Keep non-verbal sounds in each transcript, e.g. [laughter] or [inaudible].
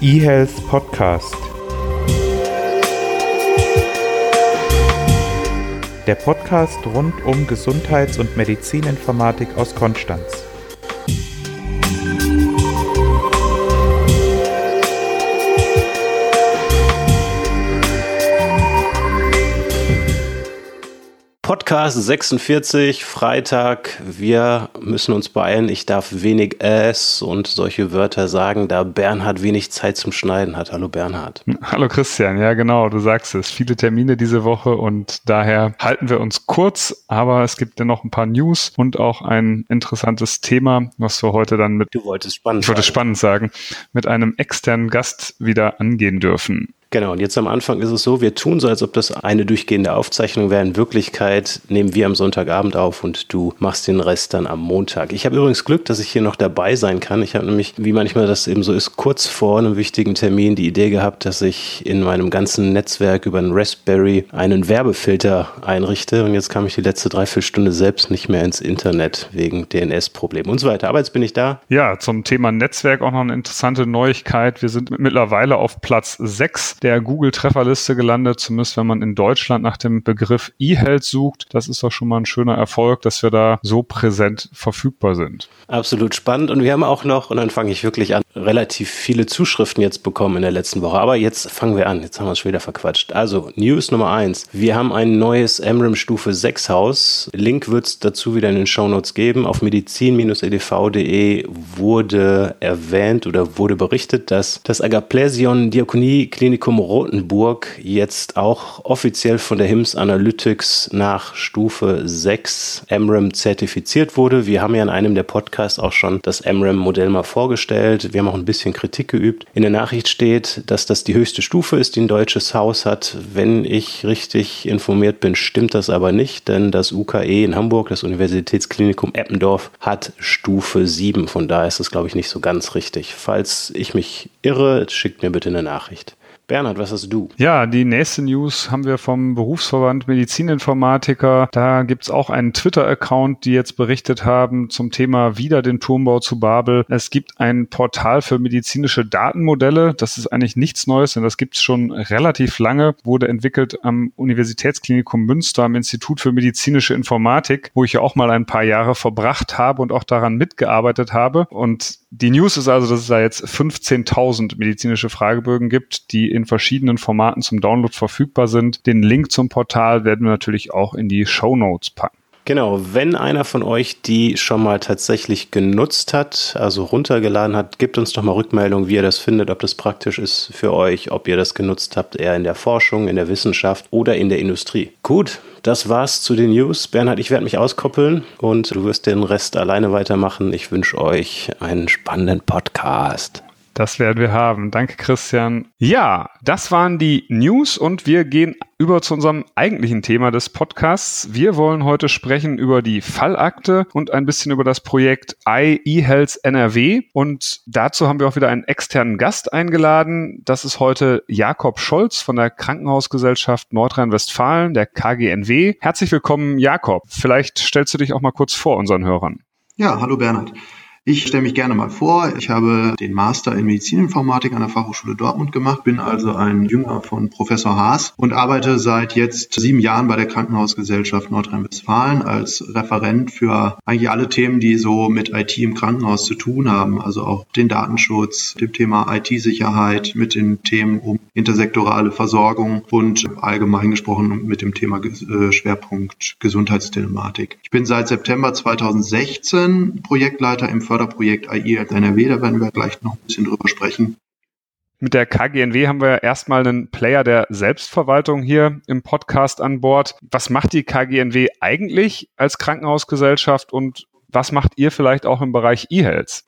eHealth Podcast. Der Podcast rund um Gesundheits- und Medizininformatik aus Konstanz. Podcast 46, Freitag. Wir müssen uns beeilen. Ich darf wenig S und solche Wörter sagen, da Bernhard wenig Zeit zum Schneiden hat. Hallo Bernhard. [laughs] Hallo Christian, ja genau, du sagst es. Viele Termine diese Woche und daher halten wir uns kurz, aber es gibt ja noch ein paar News und auch ein interessantes Thema, was wir heute dann mit. Du wolltest spannend ich wollte spannend sagen, mit einem externen Gast wieder angehen dürfen. Genau, und jetzt am Anfang ist es so, wir tun so, als ob das eine durchgehende Aufzeichnung wäre. In Wirklichkeit nehmen wir am Sonntagabend auf und du machst den Rest dann am Montag. Ich habe übrigens Glück, dass ich hier noch dabei sein kann. Ich habe nämlich, wie manchmal das eben so ist, kurz vor einem wichtigen Termin die Idee gehabt, dass ich in meinem ganzen Netzwerk über einen Raspberry einen Werbefilter einrichte. Und jetzt kam ich die letzte Dreiviertelstunde selbst nicht mehr ins Internet wegen DNS-Problemen und so weiter. Aber jetzt bin ich da. Ja, zum Thema Netzwerk auch noch eine interessante Neuigkeit. Wir sind mittlerweile auf Platz 6 der Google-Trefferliste gelandet, zumindest wenn man in Deutschland nach dem Begriff E-Health sucht. Das ist doch schon mal ein schöner Erfolg, dass wir da so präsent verfügbar sind. Absolut spannend. Und wir haben auch noch, und dann fange ich wirklich an, relativ viele Zuschriften jetzt bekommen in der letzten Woche. Aber jetzt fangen wir an. Jetzt haben wir es schon wieder verquatscht. Also, News Nummer eins. Wir haben ein neues MRIM Stufe 6 Haus. Link wird es dazu wieder in den Show Notes geben. Auf medizin-edv.de wurde erwähnt oder wurde berichtet, dass das Agaplesion Diakonie Klinikum Klinikum Rotenburg jetzt auch offiziell von der HIMS Analytics nach Stufe 6 MRAM zertifiziert wurde. Wir haben ja in einem der Podcasts auch schon das MRAM-Modell mal vorgestellt. Wir haben auch ein bisschen Kritik geübt. In der Nachricht steht, dass das die höchste Stufe ist, die ein deutsches Haus hat. Wenn ich richtig informiert bin, stimmt das aber nicht, denn das UKE in Hamburg, das Universitätsklinikum Eppendorf, hat Stufe 7. Von daher ist es, glaube ich, nicht so ganz richtig. Falls ich mich irre, schickt mir bitte eine Nachricht. Bernhard, was hast du? Ja, die nächste News haben wir vom Berufsverband Medizininformatiker. Da gibt's auch einen Twitter-Account, die jetzt berichtet haben zum Thema wieder den Turmbau zu Babel. Es gibt ein Portal für medizinische Datenmodelle. Das ist eigentlich nichts Neues, denn das gibt's schon relativ lange. Wurde entwickelt am Universitätsklinikum Münster, am Institut für medizinische Informatik, wo ich ja auch mal ein paar Jahre verbracht habe und auch daran mitgearbeitet habe. Und die News ist also, dass es da jetzt 15.000 medizinische Fragebögen gibt, die in verschiedenen Formaten zum Download verfügbar sind. Den Link zum Portal werden wir natürlich auch in die Show Notes packen. Genau, wenn einer von euch die schon mal tatsächlich genutzt hat, also runtergeladen hat, gebt uns doch mal Rückmeldung, wie ihr das findet, ob das praktisch ist für euch, ob ihr das genutzt habt, eher in der Forschung, in der Wissenschaft oder in der Industrie. Gut, das war's zu den News. Bernhard, ich werde mich auskoppeln und du wirst den Rest alleine weitermachen. Ich wünsche euch einen spannenden Podcast. Das werden wir haben. Danke, Christian. Ja, das waren die News und wir gehen über zu unserem eigentlichen Thema des Podcasts. Wir wollen heute sprechen über die Fallakte und ein bisschen über das Projekt iEhealth NRW. Und dazu haben wir auch wieder einen externen Gast eingeladen. Das ist heute Jakob Scholz von der Krankenhausgesellschaft Nordrhein-Westfalen, der KGNW. Herzlich willkommen, Jakob. Vielleicht stellst du dich auch mal kurz vor unseren Hörern. Ja, hallo Bernhard. Ich stelle mich gerne mal vor. Ich habe den Master in Medizininformatik an der Fachhochschule Dortmund gemacht, bin also ein Jünger von Professor Haas und arbeite seit jetzt sieben Jahren bei der Krankenhausgesellschaft Nordrhein-Westfalen als Referent für eigentlich alle Themen, die so mit IT im Krankenhaus zu tun haben. Also auch den Datenschutz, dem Thema IT-Sicherheit, mit den Themen um intersektorale Versorgung und allgemein gesprochen mit dem Thema äh, Schwerpunkt Gesundheitstelematik. Ich bin seit September 2016 Projektleiter im Förder Förderprojekt AI NRW, da werden wir gleich noch ein bisschen drüber sprechen. Mit der KGNW haben wir erstmal einen Player der Selbstverwaltung hier im Podcast an Bord. Was macht die KGNW eigentlich als Krankenhausgesellschaft und was macht ihr vielleicht auch im Bereich E-Health?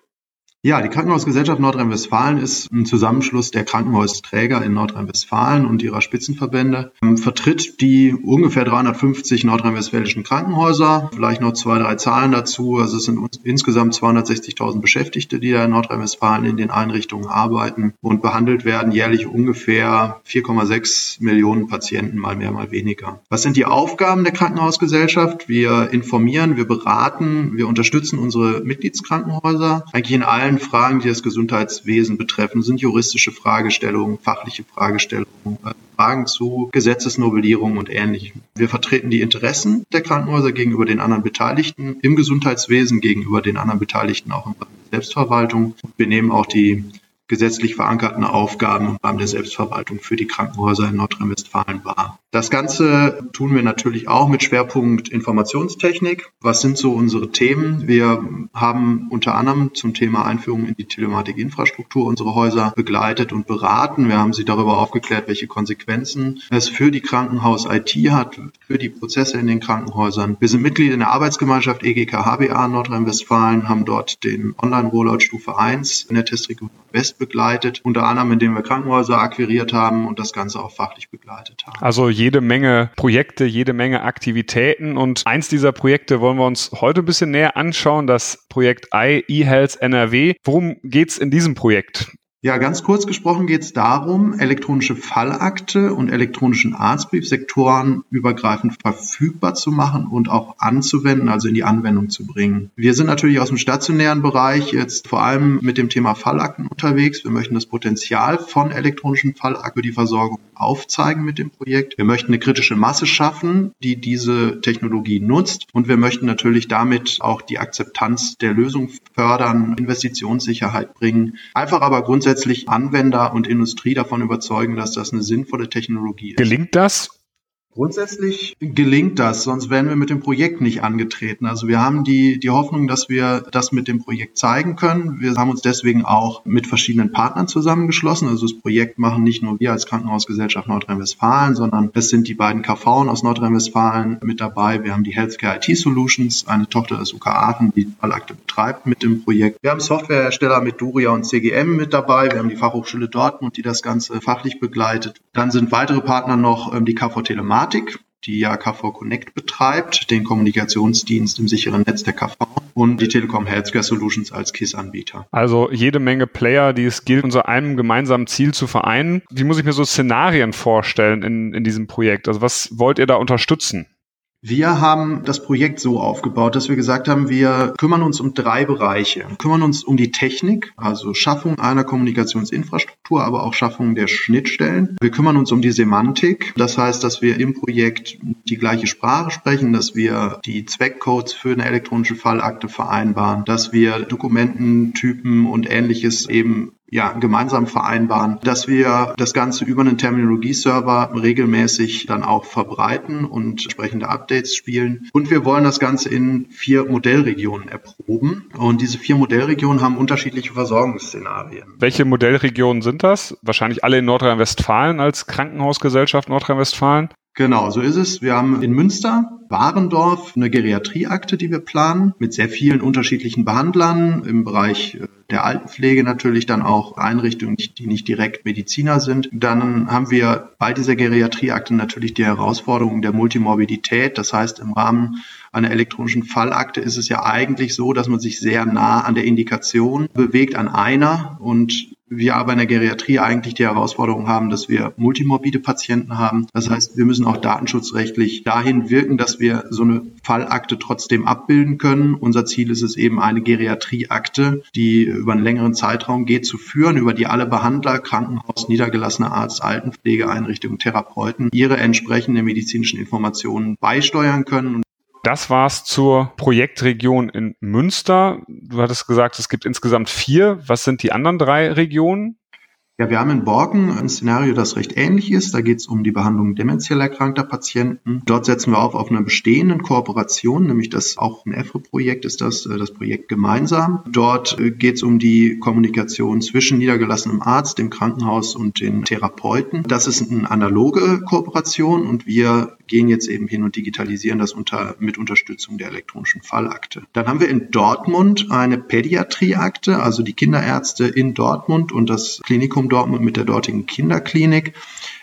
Ja, die Krankenhausgesellschaft Nordrhein-Westfalen ist ein Zusammenschluss der Krankenhausträger in Nordrhein-Westfalen und ihrer Spitzenverbände, ähm, vertritt die ungefähr 350 nordrhein-westfälischen Krankenhäuser, vielleicht noch zwei, drei Zahlen dazu. Also es sind insgesamt 260.000 Beschäftigte, die da in Nordrhein-Westfalen in den Einrichtungen arbeiten und behandelt werden jährlich ungefähr 4,6 Millionen Patienten, mal mehr, mal weniger. Was sind die Aufgaben der Krankenhausgesellschaft? Wir informieren, wir beraten, wir unterstützen unsere Mitgliedskrankenhäuser eigentlich in allen allen Fragen, die das Gesundheitswesen betreffen, sind juristische Fragestellungen, fachliche Fragestellungen, äh, Fragen zu Gesetzesnovellierung und Ähnlichem. Wir vertreten die Interessen der Krankenhäuser gegenüber den anderen Beteiligten im Gesundheitswesen, gegenüber den anderen Beteiligten auch in der Selbstverwaltung. Wir nehmen auch die gesetzlich verankerten Aufgaben im Rahmen der Selbstverwaltung für die Krankenhäuser in Nordrhein-Westfalen wahr. Das Ganze tun wir natürlich auch mit Schwerpunkt Informationstechnik. Was sind so unsere Themen? Wir haben unter anderem zum Thema Einführung in die Telematikinfrastruktur unsere Häuser begleitet und beraten. Wir haben sie darüber aufgeklärt, welche Konsequenzen es für die Krankenhaus-IT hat, für die Prozesse in den Krankenhäusern. Wir sind Mitglied in der Arbeitsgemeinschaft EGK HBA Nordrhein-Westfalen, haben dort den Online-Rollout Stufe 1 in der Testregion West begleitet, unter anderem indem wir Krankenhäuser akquiriert haben und das Ganze auch fachlich begleitet haben. Also jede Menge Projekte, jede Menge Aktivitäten und eins dieser Projekte wollen wir uns heute ein bisschen näher anschauen, das Projekt I eHealth NRW. Worum geht's in diesem Projekt? Ja, ganz kurz gesprochen geht es darum, elektronische Fallakte und elektronischen Arztbrief sektorenübergreifend verfügbar zu machen und auch anzuwenden, also in die Anwendung zu bringen. Wir sind natürlich aus dem stationären Bereich jetzt vor allem mit dem Thema Fallakten unterwegs. Wir möchten das Potenzial von elektronischen Fallakten für die Versorgung aufzeigen mit dem Projekt. Wir möchten eine kritische Masse schaffen, die diese Technologie nutzt und wir möchten natürlich damit auch die Akzeptanz der Lösung fördern, Investitionssicherheit bringen, einfach aber grundsätzlich grundsätzlich Anwender und Industrie davon überzeugen, dass das eine sinnvolle Technologie ist. Gelingt das? Grundsätzlich gelingt das, sonst wären wir mit dem Projekt nicht angetreten. Also wir haben die, die Hoffnung, dass wir das mit dem Projekt zeigen können. Wir haben uns deswegen auch mit verschiedenen Partnern zusammengeschlossen. Also das Projekt machen nicht nur wir als Krankenhausgesellschaft Nordrhein-Westfalen, sondern es sind die beiden KV aus Nordrhein-Westfalen mit dabei. Wir haben die Healthcare IT Solutions, eine Tochter des UK Aachen, die Fallakte betreibt mit dem Projekt. Wir haben Softwarehersteller mit Duria und CGM mit dabei. Wir haben die Fachhochschule Dortmund, die das Ganze fachlich begleitet. Dann sind weitere Partner noch ähm, die KV Telematik Informatik, die ja KV Connect betreibt, den Kommunikationsdienst im sicheren Netz der KV und die Telekom Healthcare Solutions als KISS-Anbieter. Also jede Menge Player, die es gilt, unter einem gemeinsamen Ziel zu vereinen. Wie muss ich mir so Szenarien vorstellen in, in diesem Projekt? Also was wollt ihr da unterstützen? Wir haben das Projekt so aufgebaut, dass wir gesagt haben, wir kümmern uns um drei Bereiche. Wir kümmern uns um die Technik, also Schaffung einer Kommunikationsinfrastruktur, aber auch Schaffung der Schnittstellen. Wir kümmern uns um die Semantik. Das heißt, dass wir im Projekt die gleiche Sprache sprechen, dass wir die Zweckcodes für eine elektronische Fallakte vereinbaren, dass wir Dokumententypen und ähnliches eben ja, gemeinsam vereinbaren, dass wir das Ganze über einen Terminologie-Server regelmäßig dann auch verbreiten und entsprechende Updates spielen. Und wir wollen das Ganze in vier Modellregionen erproben. Und diese vier Modellregionen haben unterschiedliche Versorgungsszenarien. Welche Modellregionen sind das? Wahrscheinlich alle in Nordrhein-Westfalen als Krankenhausgesellschaft Nordrhein-Westfalen. Genau, so ist es. Wir haben in Münster, Warendorf eine Geriatrieakte, die wir planen, mit sehr vielen unterschiedlichen Behandlern im Bereich äh, der Altenpflege natürlich dann auch Einrichtungen, die nicht direkt Mediziner sind. Dann haben wir bei dieser Geriatrieakte natürlich die Herausforderung der Multimorbidität. Das heißt, im Rahmen einer elektronischen Fallakte ist es ja eigentlich so, dass man sich sehr nah an der Indikation bewegt, an einer und wir aber in der Geriatrie eigentlich die Herausforderung haben, dass wir multimorbide Patienten haben. Das heißt, wir müssen auch datenschutzrechtlich dahin wirken, dass wir so eine Fallakte trotzdem abbilden können. Unser Ziel ist es eben, eine Geriatrieakte, die über einen längeren Zeitraum geht, zu führen, über die alle Behandler, Krankenhaus, niedergelassene Arzt, Altenpflegeeinrichtungen, Therapeuten ihre entsprechenden medizinischen Informationen beisteuern können. Das war's zur Projektregion in Münster. Du hattest gesagt, es gibt insgesamt vier. Was sind die anderen drei Regionen? Ja, wir haben in Borken ein Szenario, das recht ähnlich ist. Da geht es um die Behandlung dementiell erkrankter Patienten. Dort setzen wir auf auf einer bestehenden Kooperation, nämlich das auch ein EFRE-Projekt ist das, äh, das Projekt gemeinsam. Dort äh, geht es um die Kommunikation zwischen niedergelassenem Arzt, dem Krankenhaus und den Therapeuten. Das ist eine analoge Kooperation und wir gehen jetzt eben hin und digitalisieren das unter, mit Unterstützung der elektronischen Fallakte. Dann haben wir in Dortmund eine Pädiatrieakte, also die Kinderärzte in Dortmund und das Klinikum Dortmund mit der dortigen Kinderklinik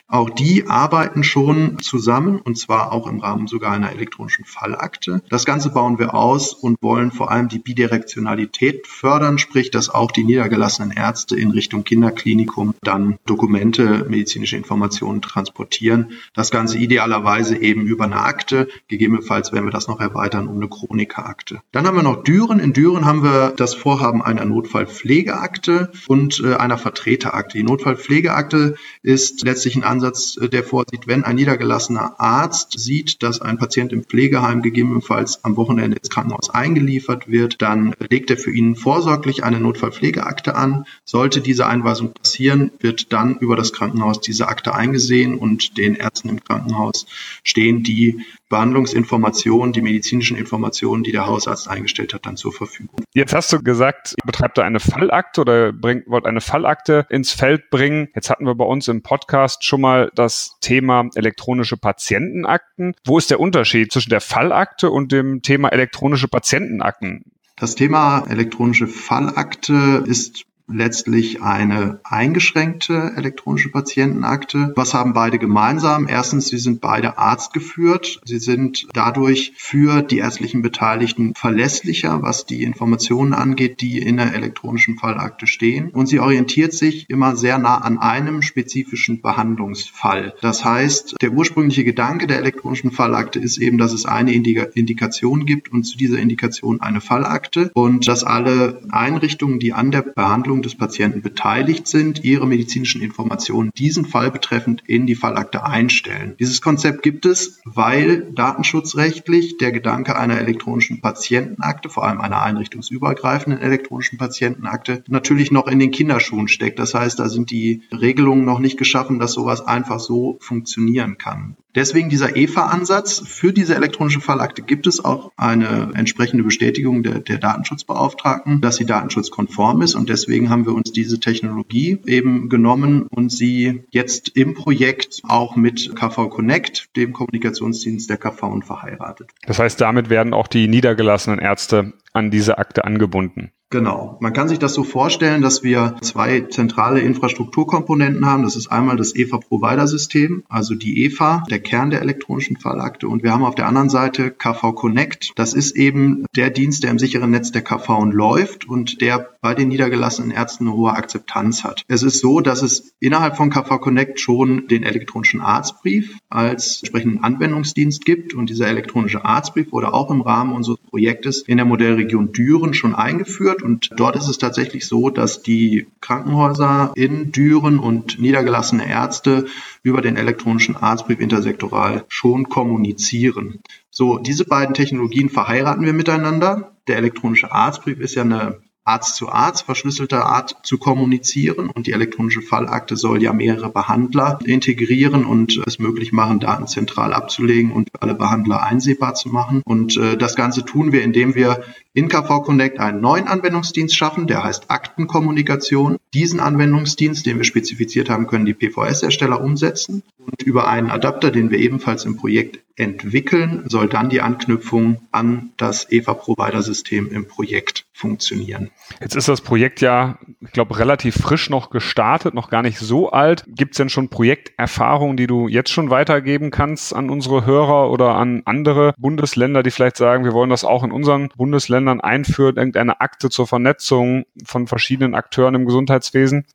Auch die arbeiten schon zusammen und zwar auch im Rahmen sogar einer elektronischen Fallakte. Das Ganze bauen wir aus und wollen vor allem die Bidirektionalität fördern, sprich, dass auch die niedergelassenen Ärzte in Richtung Kinderklinikum dann Dokumente, medizinische Informationen transportieren. Das Ganze idealerweise eben über eine Akte. Gegebenenfalls werden wir das noch erweitern um eine Chroniker-Akte. Dann haben wir noch Düren. In Düren haben wir das Vorhaben einer Notfallpflegeakte und äh, einer Vertreterakte. Die Notfallpflegeakte ist letztlich ein Ansatz, äh, der vorsieht, wenn ein niedergelassener Arzt sieht, dass ein Patient im Pflegeheim gegebenenfalls am Wochenende ins Krankenhaus eingeliefert wird, dann legt er für ihn vorsorglich eine Notfallpflegeakte an. Sollte diese Einweisung passieren, wird dann über das Krankenhaus diese Akte eingesehen und den Ärzten im Krankenhaus stehen die Behandlungsinformationen, die medizinischen Informationen, die der Hausarzt eingestellt hat, dann zur Verfügung. Jetzt hast du gesagt, ihr betreibt da eine Fallakte oder bringt, wollt eine Fallakte ins Feld bringen. Jetzt hatten wir bei uns im Podcast schon mal das Thema elektronische Patientenakten. Wo ist der Unterschied zwischen der Fallakte und dem Thema elektronische Patientenakten? Das Thema elektronische Fallakte ist letztlich eine eingeschränkte elektronische Patientenakte. Was haben beide gemeinsam? Erstens, sie sind beide arztgeführt. Sie sind dadurch für die ärztlichen Beteiligten verlässlicher, was die Informationen angeht, die in der elektronischen Fallakte stehen. Und sie orientiert sich immer sehr nah an einem spezifischen Behandlungsfall. Das heißt, der ursprüngliche Gedanke der elektronischen Fallakte ist eben, dass es eine Indikation gibt und zu dieser Indikation eine Fallakte und dass alle Einrichtungen, die an der Behandlung Behandlung des Patienten beteiligt sind, ihre medizinischen Informationen diesen Fall betreffend in die Fallakte einstellen. Dieses Konzept gibt es, weil datenschutzrechtlich der Gedanke einer elektronischen Patientenakte, vor allem einer einrichtungsübergreifenden elektronischen Patientenakte, natürlich noch in den Kinderschuhen steckt. Das heißt, da sind die Regelungen noch nicht geschaffen, dass sowas einfach so funktionieren kann. Deswegen dieser EFA-Ansatz. Für diese elektronische Fallakte gibt es auch eine entsprechende Bestätigung der, der Datenschutzbeauftragten, dass sie datenschutzkonform ist. Und deswegen haben wir uns diese Technologie eben genommen und sie jetzt im Projekt auch mit KV Connect, dem Kommunikationsdienst der KV, verheiratet. Das heißt, damit werden auch die niedergelassenen Ärzte an diese Akte angebunden. Genau. Man kann sich das so vorstellen, dass wir zwei zentrale Infrastrukturkomponenten haben. Das ist einmal das EFA-Provider-System, also die EFA, der Kern der elektronischen Fallakte. Und wir haben auf der anderen Seite KV Connect. Das ist eben der Dienst, der im sicheren Netz der KV läuft und der bei den niedergelassenen Ärzten eine hohe Akzeptanz hat. Es ist so, dass es innerhalb von KV Connect schon den elektronischen Arztbrief als entsprechenden Anwendungsdienst gibt. Und dieser elektronische Arztbrief wurde auch im Rahmen unseres Projektes in der Modellregion Düren schon eingeführt wird. Und dort ist es tatsächlich so, dass die Krankenhäuser in Düren und niedergelassene Ärzte über den elektronischen Arztbrief intersektoral schon kommunizieren. So, diese beiden Technologien verheiraten wir miteinander. Der elektronische Arztbrief ist ja eine Arzt zu Arzt verschlüsselter Art zu kommunizieren und die elektronische Fallakte soll ja mehrere Behandler integrieren und es möglich machen, Daten zentral abzulegen und alle Behandler einsehbar zu machen. Und äh, das Ganze tun wir, indem wir in KV Connect einen neuen Anwendungsdienst schaffen, der heißt Aktenkommunikation. Diesen Anwendungsdienst, den wir spezifiziert haben, können die PVS-Hersteller umsetzen und über einen Adapter, den wir ebenfalls im Projekt entwickeln, soll dann die Anknüpfung an das EVA-Provider-System im Projekt funktionieren. Jetzt ist das Projekt ja, ich glaube, relativ frisch noch gestartet, noch gar nicht so alt. Gibt es denn schon Projekterfahrungen, die du jetzt schon weitergeben kannst an unsere Hörer oder an andere Bundesländer, die vielleicht sagen, wir wollen das auch in unseren Bundesländern einführen, irgendeine Akte zur Vernetzung von verschiedenen Akteuren im Gesundheitswesen?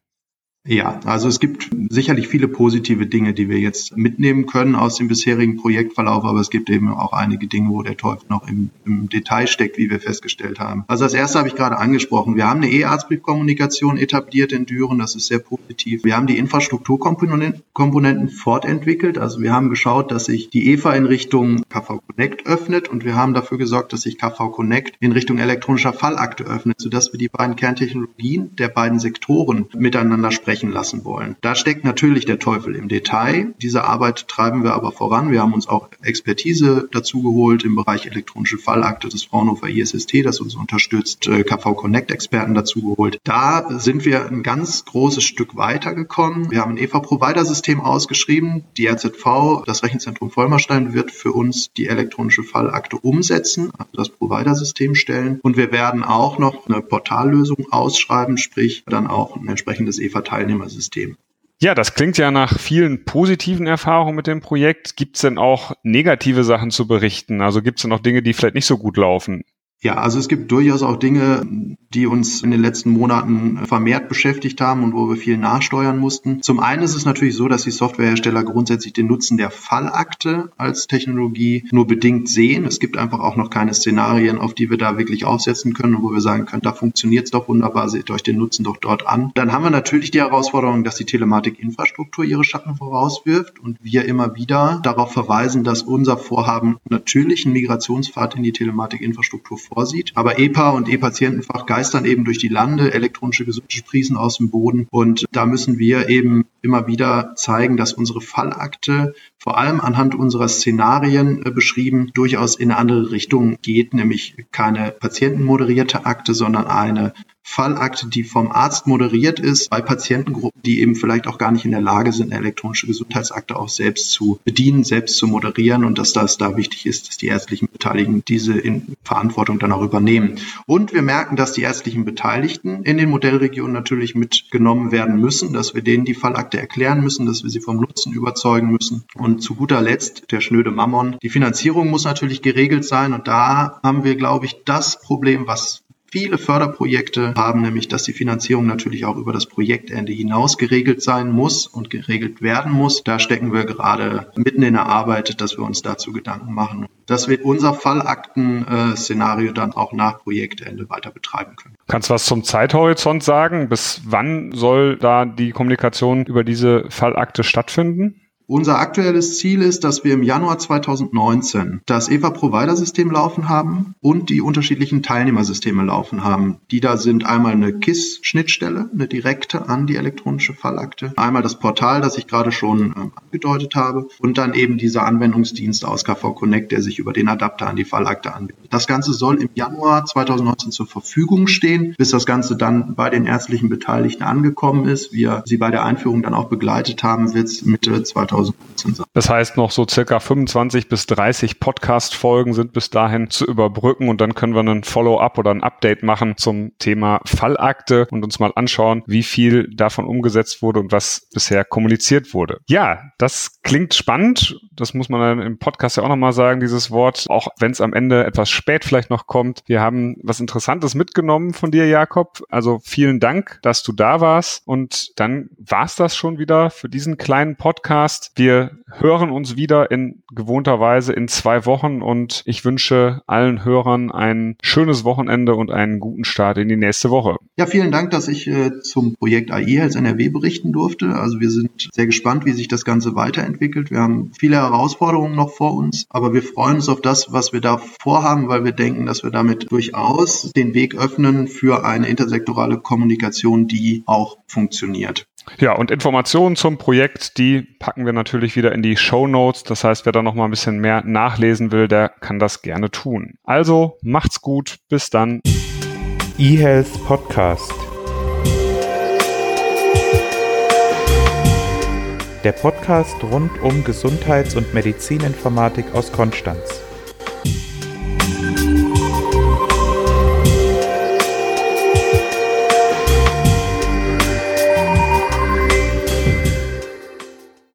Ja, also es gibt sicherlich viele positive Dinge, die wir jetzt mitnehmen können aus dem bisherigen Projektverlauf, aber es gibt eben auch einige Dinge, wo der Teufel noch im, im Detail steckt, wie wir festgestellt haben. Also das erste habe ich gerade angesprochen. Wir haben eine E-Arztbriefkommunikation etabliert in Düren, das ist sehr positiv. Wir haben die Infrastrukturkomponenten fortentwickelt, also wir haben geschaut, dass sich die EFA in Richtung KV Connect öffnet und wir haben dafür gesorgt, dass sich KV Connect in Richtung elektronischer Fallakte öffnet, sodass wir die beiden Kerntechnologien der beiden Sektoren miteinander sprechen sprechen lassen wollen. Da steckt natürlich der Teufel im Detail. Diese Arbeit treiben wir aber voran. Wir haben uns auch Expertise dazu geholt im Bereich elektronische Fallakte des Fraunhofer ISST, das uns unterstützt, äh, KV Connect Experten dazu geholt. Da sind wir ein ganz großes Stück weitergekommen. Wir haben ein EVA-Provider-System ausgeschrieben. Die RZV, das Rechenzentrum Vollmerstein, wird für uns die elektronische Fallakte umsetzen, also das Provider-System stellen. Und wir werden auch noch eine Portallösung ausschreiben, sprich dann auch ein entsprechendes EVA-Teil Teilnehmersystem. Ja, das klingt ja nach vielen positiven Erfahrungen mit dem Projekt. Gibt es denn auch negative Sachen zu berichten? Also gibt es denn auch Dinge, die vielleicht nicht so gut laufen? Ja, also es gibt durchaus auch Dinge, die uns in den letzten Monaten vermehrt beschäftigt haben und wo wir viel nachsteuern mussten. Zum einen ist es natürlich so, dass die Softwarehersteller grundsätzlich den Nutzen der Fallakte als Technologie nur bedingt sehen. Es gibt einfach auch noch keine Szenarien, auf die wir da wirklich aufsetzen können und wo wir sagen können, da funktioniert es doch wunderbar, seht euch den Nutzen doch dort an. Dann haben wir natürlich die Herausforderung, dass die Telematikinfrastruktur ihre Schatten vorauswirft und wir immer wieder darauf verweisen, dass unser Vorhaben natürlich einen Migrationspfad in die Telematikinfrastruktur vorsieht. Aber EPA und E-Patientenfach geistern eben durch die Lande, elektronische Gesundheitsprisen aus dem Boden. Und da müssen wir eben immer wieder zeigen, dass unsere Fallakte vor allem anhand unserer Szenarien äh, beschrieben durchaus in eine andere Richtung geht, nämlich keine patientenmoderierte Akte, sondern eine Fallakte, die vom Arzt moderiert ist, bei Patientengruppen, die eben vielleicht auch gar nicht in der Lage sind, eine elektronische Gesundheitsakte auch selbst zu bedienen, selbst zu moderieren und dass das da wichtig ist, dass die ärztlichen Beteiligten diese in Verantwortung dann auch übernehmen. Und wir merken, dass die ärztlichen Beteiligten in den Modellregionen natürlich mitgenommen werden müssen, dass wir denen die Fallakte erklären müssen, dass wir sie vom Nutzen überzeugen müssen. Und zu guter Letzt der schnöde Mammon. Die Finanzierung muss natürlich geregelt sein und da haben wir, glaube ich, das Problem, was viele Förderprojekte haben, nämlich dass die Finanzierung natürlich auch über das Projektende hinaus geregelt sein muss und geregelt werden muss. Da stecken wir gerade mitten in der Arbeit, dass wir uns dazu Gedanken machen. dass wir unser Fallakten-Szenario dann auch nach Projektende weiter betreiben können. Kannst du was zum Zeithorizont sagen? Bis wann soll da die Kommunikation über diese Fallakte stattfinden? Unser aktuelles Ziel ist, dass wir im Januar 2019 das EVA-Provider-System laufen haben und die unterschiedlichen Teilnehmersysteme laufen haben. Die da sind einmal eine KISS-Schnittstelle, eine direkte an die elektronische Fallakte, einmal das Portal, das ich gerade schon äh, angedeutet habe und dann eben dieser Anwendungsdienst aus KV Connect, der sich über den Adapter an die Fallakte anbietet. Das Ganze soll im Januar 2019 zur Verfügung stehen, bis das Ganze dann bei den ärztlichen Beteiligten angekommen ist. Wir sie bei der Einführung dann auch begleitet haben, wird es Mitte 2019 2015 sein. Das heißt, noch so circa 25 bis 30 Podcast-Folgen sind bis dahin zu überbrücken und dann können wir einen Follow-up oder ein Update machen zum Thema Fallakte und uns mal anschauen, wie viel davon umgesetzt wurde und was bisher kommuniziert wurde. Ja, das klingt spannend. Das muss man dann im Podcast ja auch nochmal sagen, dieses Wort, auch wenn es am Ende etwas spät vielleicht noch kommt. Wir haben was Interessantes mitgenommen von dir, Jakob. Also vielen Dank, dass du da warst. Und dann war's das schon wieder für diesen kleinen Podcast. Wir hören uns wieder in gewohnter Weise in zwei Wochen und ich wünsche allen Hörern ein schönes Wochenende und einen guten Start in die nächste Woche. Ja, vielen Dank, dass ich äh, zum Projekt AI als NRW berichten durfte. Also wir sind sehr gespannt, wie sich das Ganze weiterentwickelt. Wir haben viele Herausforderungen noch vor uns, aber wir freuen uns auf das, was wir da vorhaben, weil wir denken, dass wir damit durchaus den Weg öffnen für eine intersektorale Kommunikation, die auch funktioniert. Ja, und Informationen zum Projekt, die packen wir natürlich wieder in die Show Notes. Das heißt, wer da noch mal ein bisschen mehr nachlesen will, der kann das gerne tun. Also macht's gut, bis dann. eHealth Podcast. Der Podcast rund um Gesundheits- und Medizininformatik aus Konstanz.